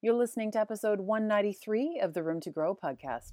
You're listening to episode 193 of the Room to Grow podcast.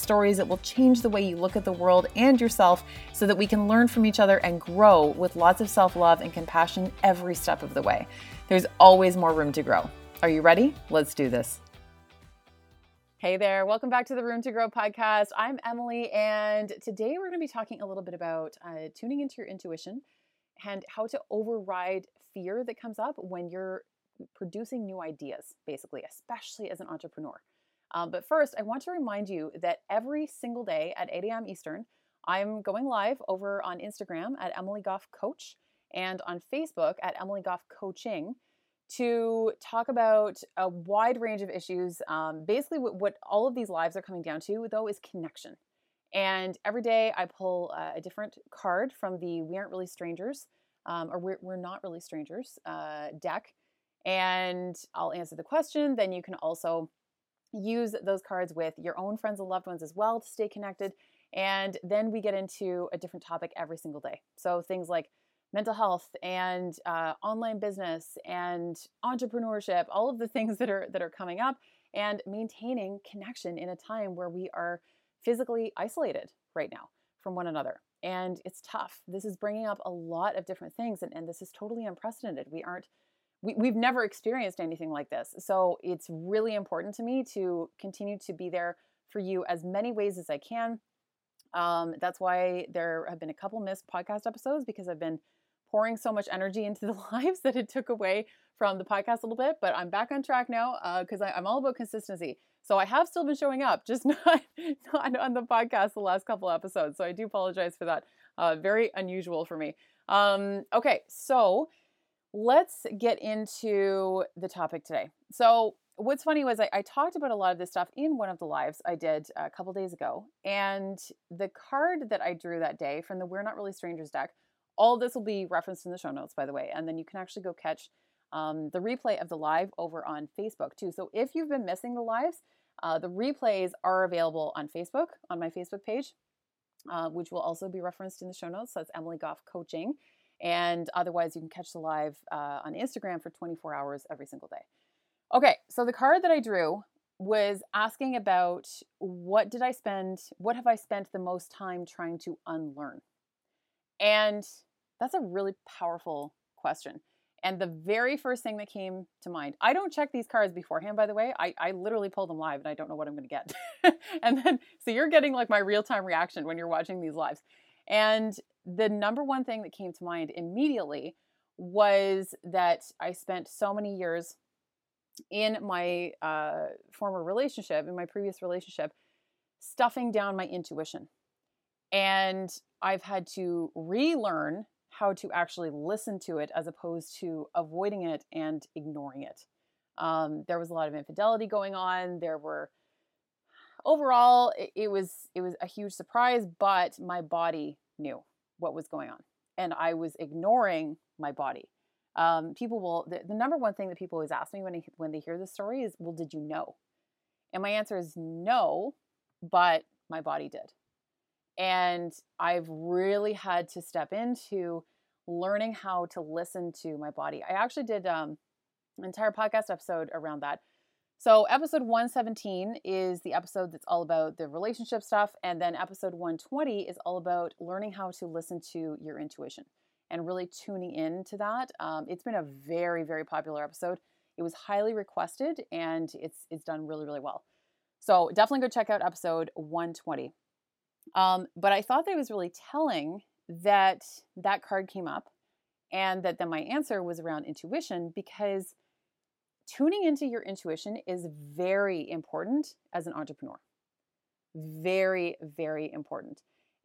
stories that will change the way you look at the world and yourself so that we can learn from each other and grow with lots of self love and compassion every step of the way. There's always more room to grow. Are you ready? Let's do this. Hey there, welcome back to the Room to Grow podcast. I'm Emily, and today we're going to be talking a little bit about uh, tuning into your intuition and how to override fear that comes up when you're producing new ideas, basically, especially as an entrepreneur. Um, but first, I want to remind you that every single day at 8 a.m. Eastern, I'm going live over on Instagram at Emily Goff Coach and on Facebook at Emily Goff Coaching to talk about a wide range of issues. Um, basically, what, what, all of these lives are coming down to, though, is connection. And every day I pull uh, a different card from the We Aren't Really Strangers, um, or we're, we're, Not Really Strangers uh, deck. And I'll answer the question. Then you can also use those cards with your own friends and loved ones as well to stay connected. And then we get into a different topic every single day. So things like mental health and uh, online business and entrepreneurship, all of the things that are that are coming up, and maintaining connection in a time where we are physically isolated right now from one another. And it's tough. This is bringing up a lot of different things, and, and this is totally unprecedented. We aren't we, we've never experienced anything like this. So it's really important to me to continue to be there for you as many ways as I can. Um, that's why there have been a couple missed podcast episodes because I've been pouring so much energy into the lives that it took away from the podcast a little bit. But I'm back on track now because uh, I'm all about consistency. So I have still been showing up, just not, not on the podcast the last couple episodes. So I do apologize for that. Uh, very unusual for me. Um, okay, so let's get into the topic today. So, what's funny was I, I, talked about a lot of this stuff in one of the lives I did a couple days ago. And the card that I drew that day from the We're Not Really Strangers deck, all this will be referenced in the show notes, by the way. And then you can actually go catch um, the replay of the live over on Facebook too. So, if you've been missing the lives, uh, the replays are available on Facebook, on my Facebook page, uh, which will also be referenced in the show notes. So, that's Emily Goff Coaching. And otherwise, you can catch the live uh, on Instagram for 24 hours every single day. Okay, so the card that I drew was asking about what did I spend, what have I spent the most time trying to unlearn? And that's a really powerful question. And the very first thing that came to mind, I don't check these cards beforehand, by the way. I, I literally pull them live and I don't know what I'm going to get. and then, so you're getting like my real time reaction when you're watching these lives. And the number one thing that came to mind immediately was that I spent so many years in my uh, former relationship, in my previous relationship, stuffing down my intuition. And I've had to relearn how to actually listen to it as opposed to avoiding it and ignoring it. Um, there was a lot of infidelity going on. There were overall it, it was it was a huge surprise, but my body knew what was going on and I was ignoring my body. Um, people will, the, the, number one thing that people always ask me when, I, when they hear this story is, well, did you know? And my answer is no, but my body did. And I've really had to step into learning how to listen to my body. I actually did um, an entire podcast episode around that. So, episode 117 is the episode that's all about the relationship stuff. And then episode 120 is all about learning how to listen to your intuition and really tuning in to that. Um, it's been a very, very popular episode. It was highly requested and it's, it's done really, really well. So, definitely go check out episode 120. Um, but I thought that it was really telling that that card came up and that then my answer was around intuition because tuning into your intuition is very important as an entrepreneur. Very, very important.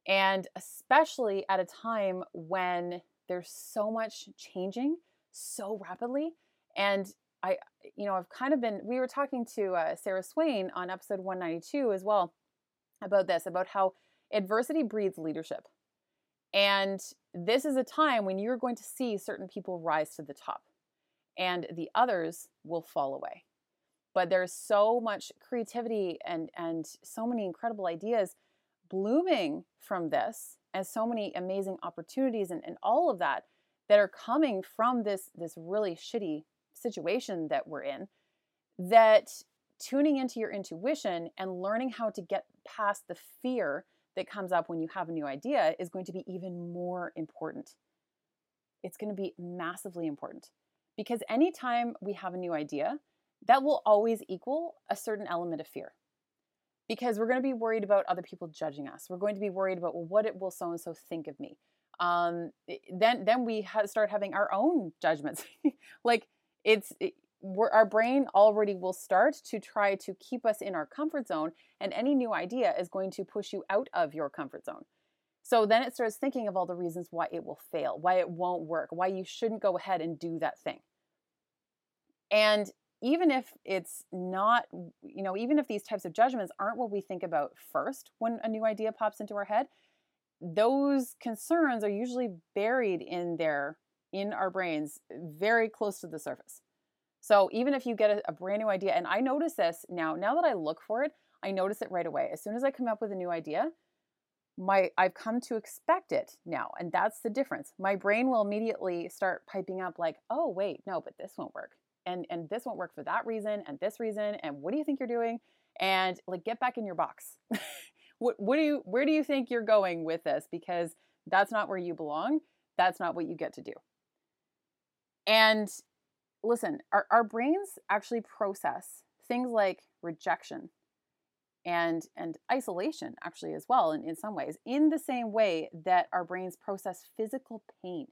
And especially at a time when there's so much changing, so rapidly. And I, you know, I've kind of been, we were talking to uh, Sarah Swain on episode 192 as well about this, about how adversity breeds leadership. And this is a time when you're going to see certain people rise to the top and the others will fall away. But there's so much creativity and, and so many incredible ideas blooming from this and so many amazing opportunities and, and all of that that are coming from this this really shitty situation that we're in that tuning into your intuition and learning how to get past the fear that comes up when you have a new idea is going to be even more important. It's going to be massively important because anytime we have a new idea, that will always equal a certain element of fear. Because we're going to be worried about other people judging us. We're going to be worried about, well, what it will so and so think of me. Um, then, then we ha- start having our own judgments. like it's, it, our brain already will start to try to keep us in our comfort zone, and any new idea is going to push you out of your comfort zone. So then it starts thinking of all the reasons why it will fail, why it won't work, why you shouldn't go ahead and do that thing. And even if it's not, you know, even if these types of judgments aren't what we think about first when a new idea pops into our head, those concerns are usually buried in there in our brains very close to the surface. So even if you get a, a, brand new idea, and I notice this now, now that I look for it, I notice it right away. As soon as I come up with a new idea, my I've come to expect it now, and that's the difference. My brain will immediately start piping up like, "Oh, wait, no, but this won't work." And and this won't work for that reason and this reason and what do you think you're doing? And like get back in your box. what what do you where do you think you're going with this because that's not where you belong. That's not what you get to do. And listen, our, our brains actually process things like rejection and and isolation actually as well in, in some ways in the same way that our brains process physical pain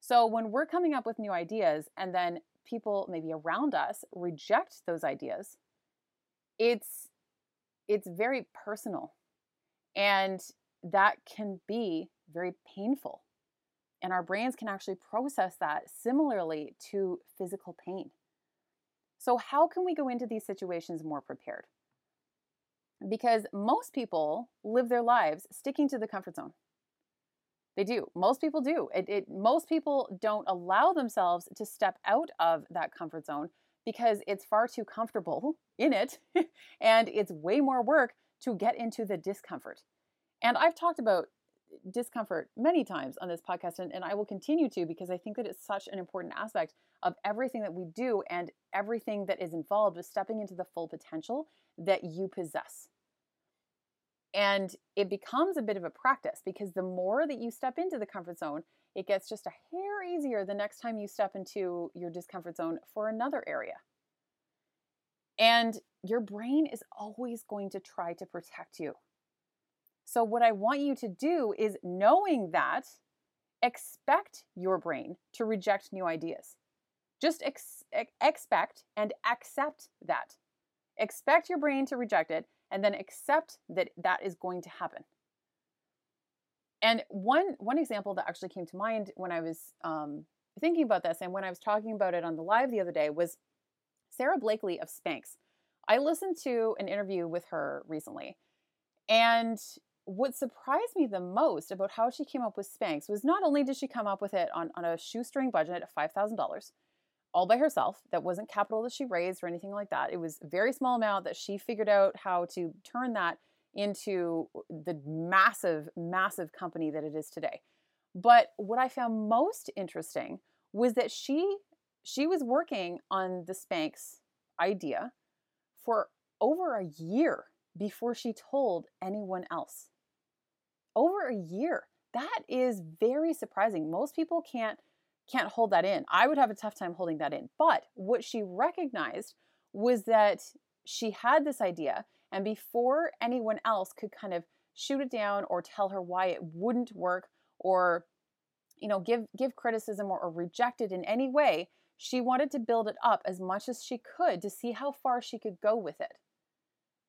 so when we're coming up with new ideas and then people maybe around us reject those ideas it's it's very personal and that can be very painful and our brains can actually process that similarly to physical pain. So, how can we go into these situations more prepared? Because most people live their lives sticking to the comfort zone. They do. Most people do. It, it, most people don't allow themselves to step out of that comfort zone because it's far too comfortable in it and it's way more work to get into the discomfort. And I've talked about discomfort many times on this podcast, and, and I will continue to because I think that it's such an important aspect of everything that we do and everything that is involved with stepping into the full potential that you possess. And it becomes a bit of a practice because the more that you step into the comfort zone, it gets just a hair easier the next time you step into your discomfort zone for another area. And your brain is always going to try to protect you. So, what I want you to do is knowing that, expect your brain to reject new ideas. Just ex- expect and accept that. Expect your brain to reject it and then accept that that is going to happen. And one one example that actually came to mind when I was um, thinking about this and when I was talking about it on the live the other day was Sara Blakely of Spanx. I listened to an interview with her recently, and what surprised me the most about how she came up with Spanx was not only did she come up with it on, on a shoestring budget of $5,000 all by herself, that wasn't capital that she raised or anything like that. It was a very small amount that she figured out how to turn that into the massive, massive company that it is today. But what I found most interesting was that she she was working on the Spanx idea for over a year before she told anyone else over a year. That is very surprising. Most people can't can't hold that in. I would have a tough time holding that in. But what she recognized was that she had this idea and before anyone else could kind of shoot it down or tell her why it wouldn't work or you know give give criticism or, or reject it in any way, she wanted to build it up as much as she could to see how far she could go with it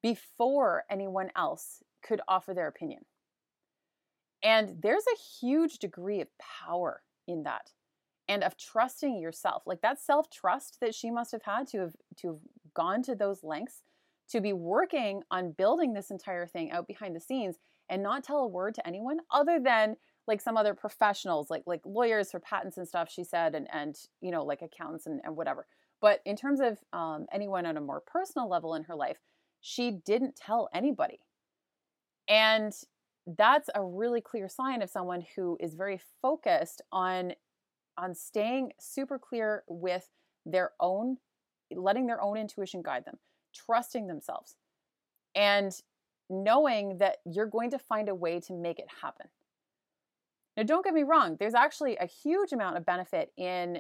before anyone else could offer their opinion. And there's a huge degree of power in that. And of trusting yourself. Like that self-trust that she must have had to have to have gone to those lengths to be working on building this entire thing out behind the scenes and not tell a word to anyone other than like some other professionals like like lawyers for patents and stuff she said and and you know like accountants and, and whatever but in terms of um, anyone on a more personal level in her life she didn't tell anybody and that's a really clear sign of someone who is very focused on on staying super clear with their own letting their own intuition guide them trusting themselves and knowing that you're going to find a way to make it happen now don't get me wrong there's actually a huge amount of benefit in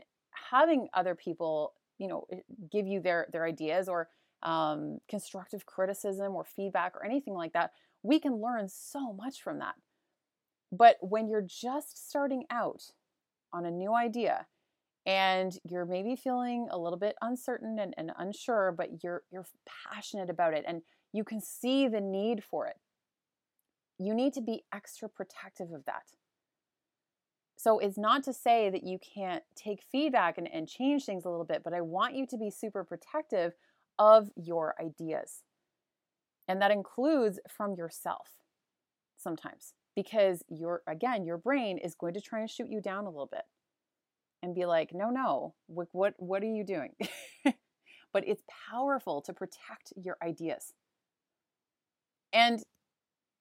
having other people you know give you their their ideas or um, constructive criticism or feedback or anything like that we can learn so much from that. But when you're just starting out on a new idea and you're maybe feeling a little bit uncertain and, and unsure, but you're you're passionate about it and you can see the need for it, you need to be extra protective of that. So it's not to say that you can't take feedback and, and change things a little bit, but I want you to be super protective of your ideas. And that includes from yourself sometimes because your again your brain is going to try and shoot you down a little bit and be like no no what what, what are you doing? But it's powerful to protect your ideas. And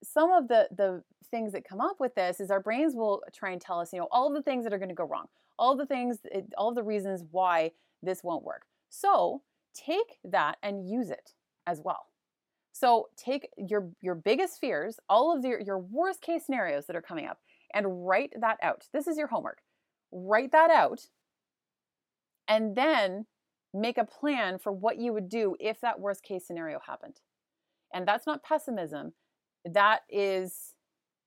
some of the the things that come up with this is our brains will try and tell us you know all the things that are going to go wrong all the things all the reasons why this won't work. So take that and use it as well so take your your biggest fears, all of your, your worst case scenarios that are coming up, and write that out. This is your homework. Write that out, and then make a plan for what you would do if that worst case scenario happened. And that's not pessimism. That is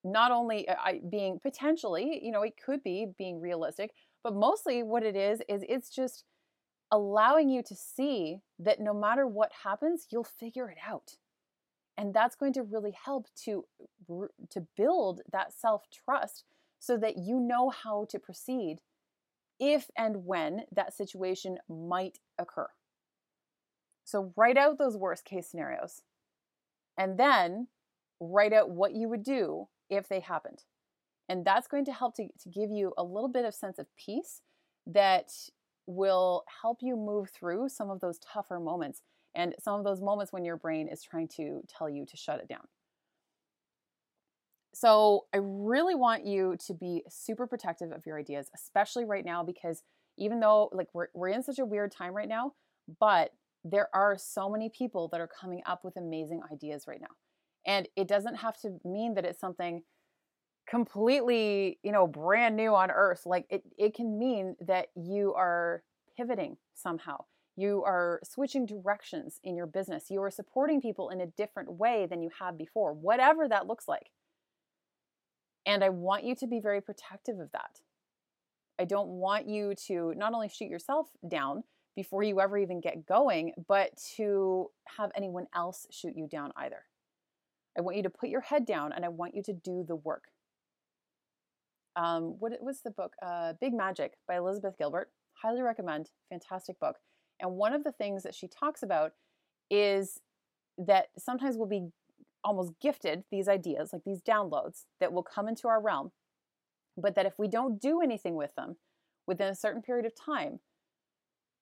not only uh, being potentially, you know, it could be being realistic, but mostly what it is is it's just allowing you to see that no matter what happens, you'll figure it out and that's going to really help to to build that self-trust so that you know how to proceed if and when that situation might occur. So write out those worst case scenarios and then write out what you would do if they happened. And that's going to help to, to give you a little bit of sense of peace that will help you move through some of those tougher moments and some of those moments when your brain is trying to tell you to shut it down. So, I really want you to be super protective of your ideas, especially right now, because even though like we're, we're in such a weird time right now, but there are so many people that are coming up with amazing ideas right now. And it doesn't have to mean that it's something completely, you know, brand new on earth. Like it, it can mean that you are pivoting somehow you are switching directions in your business. You are supporting people in a different way than you have before, whatever that looks like. And I want you to be very protective of that. I don't want you to not only shoot yourself down before you ever even get going, but to have anyone else shoot you down either. I want you to put your head down and I want you to do the work. Um, what was the book? Uh, Big Magic by Elizabeth Gilbert. Highly recommend. Fantastic book. And one of the things that she talks about is that sometimes we'll be almost gifted these ideas, like these downloads that will come into our realm, but that if we don't do anything with them within a certain period of time,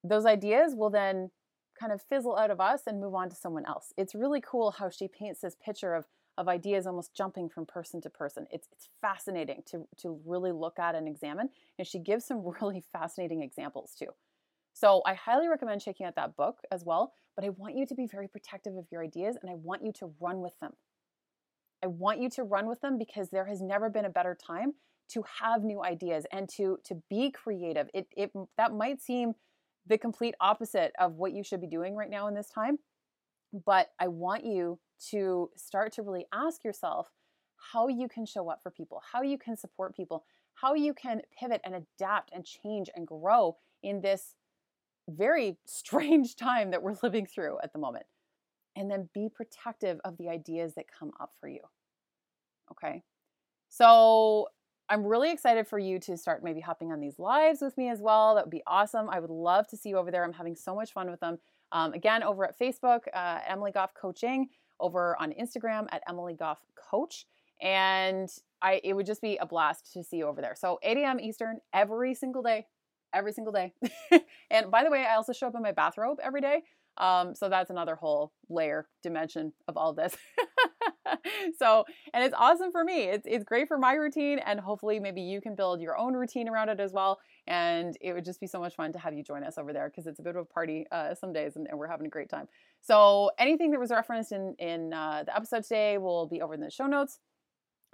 those ideas will then kind of fizzle out of us and move on to someone else. It's really cool how she paints this picture of of ideas almost jumping from person to person. It's it's fascinating to to really look at and examine, and she gives some really fascinating examples too. So I highly recommend checking out that book as well. But I want you to be very protective of your ideas and I want you to run with them. I want you to run with them because there has never been a better time to have new ideas and to to be creative. It it that might seem the complete opposite of what you should be doing right now in this time, but I want you to start to really ask yourself how you can show up for people, how you can support people, how you can pivot and adapt and change and grow in this very strange time that we're living through at the moment. And then be protective of the ideas that come up for you. Okay. So I'm really excited for you to start maybe hopping on these lives with me as well. That would be awesome. I would love to see you over there. I'm having so much fun with them. Um, again, over at Facebook, uh, Emily Goff Coaching, over on Instagram at Emily Goff Coach. And I, it would just be a blast to see you over there. So 8 a.m. Eastern every single day, every single day. and by the way, I also show up in my bathrobe every day. Um, so that's another whole layer dimension of all this. so, and it's awesome for me. It's it's great for my routine, and hopefully, maybe you can build your own routine around it as well. And it would just be so much fun to have you join us over there because it's a bit of a party uh, some days, and, and, we're having a great time. So, anything that was referenced in in uh, the episode today will be over in the show notes.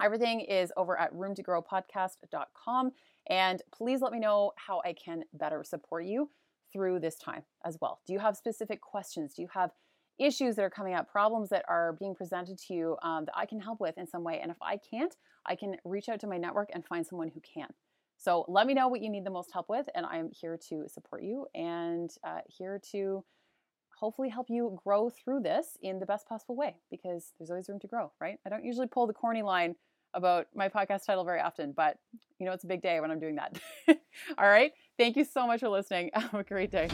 Everything is over at roomtogrowpodcast.com. And please let me know how I can better support you through this time as well. Do you have specific questions? Do you have issues that are coming up, problems that are being presented to you um, that I can help with in some way? And if I can't, I can reach out to my network and find someone who can. So let me know what you need the most help with, and I'm here to support you and uh, here to hopefully help you grow through this in the best possible way because there's always room to grow, right? I don't usually pull the corny line about my podcast title very often, but you know, it's a big day when I'm doing that. All right. Thank you so much for listening. Have a great day.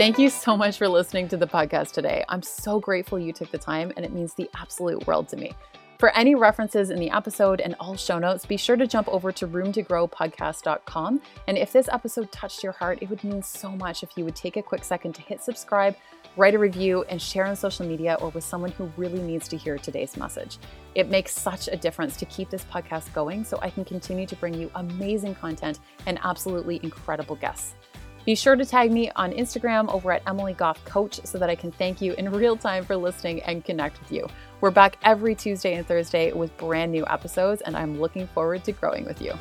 Thank you so much for listening to the podcast today. I'm so grateful you took the time, and it means the absolute world to me. For any references in the episode and all show notes, be sure to jump over to roomtogrowpodcast.com. And if this episode touched your heart, it would mean so much if you would take a quick second to hit subscribe, write a review, and share on social media or with someone who really needs to hear today's message. It makes such a difference to keep this podcast going so I can continue to bring you amazing content and absolutely incredible guests. Be sure to tag me on Instagram over at Emily Goff Coach so that I can thank you in real time for listening and connect with you. We're back every Tuesday and Thursday with brand new episodes, and I'm looking forward to growing with you.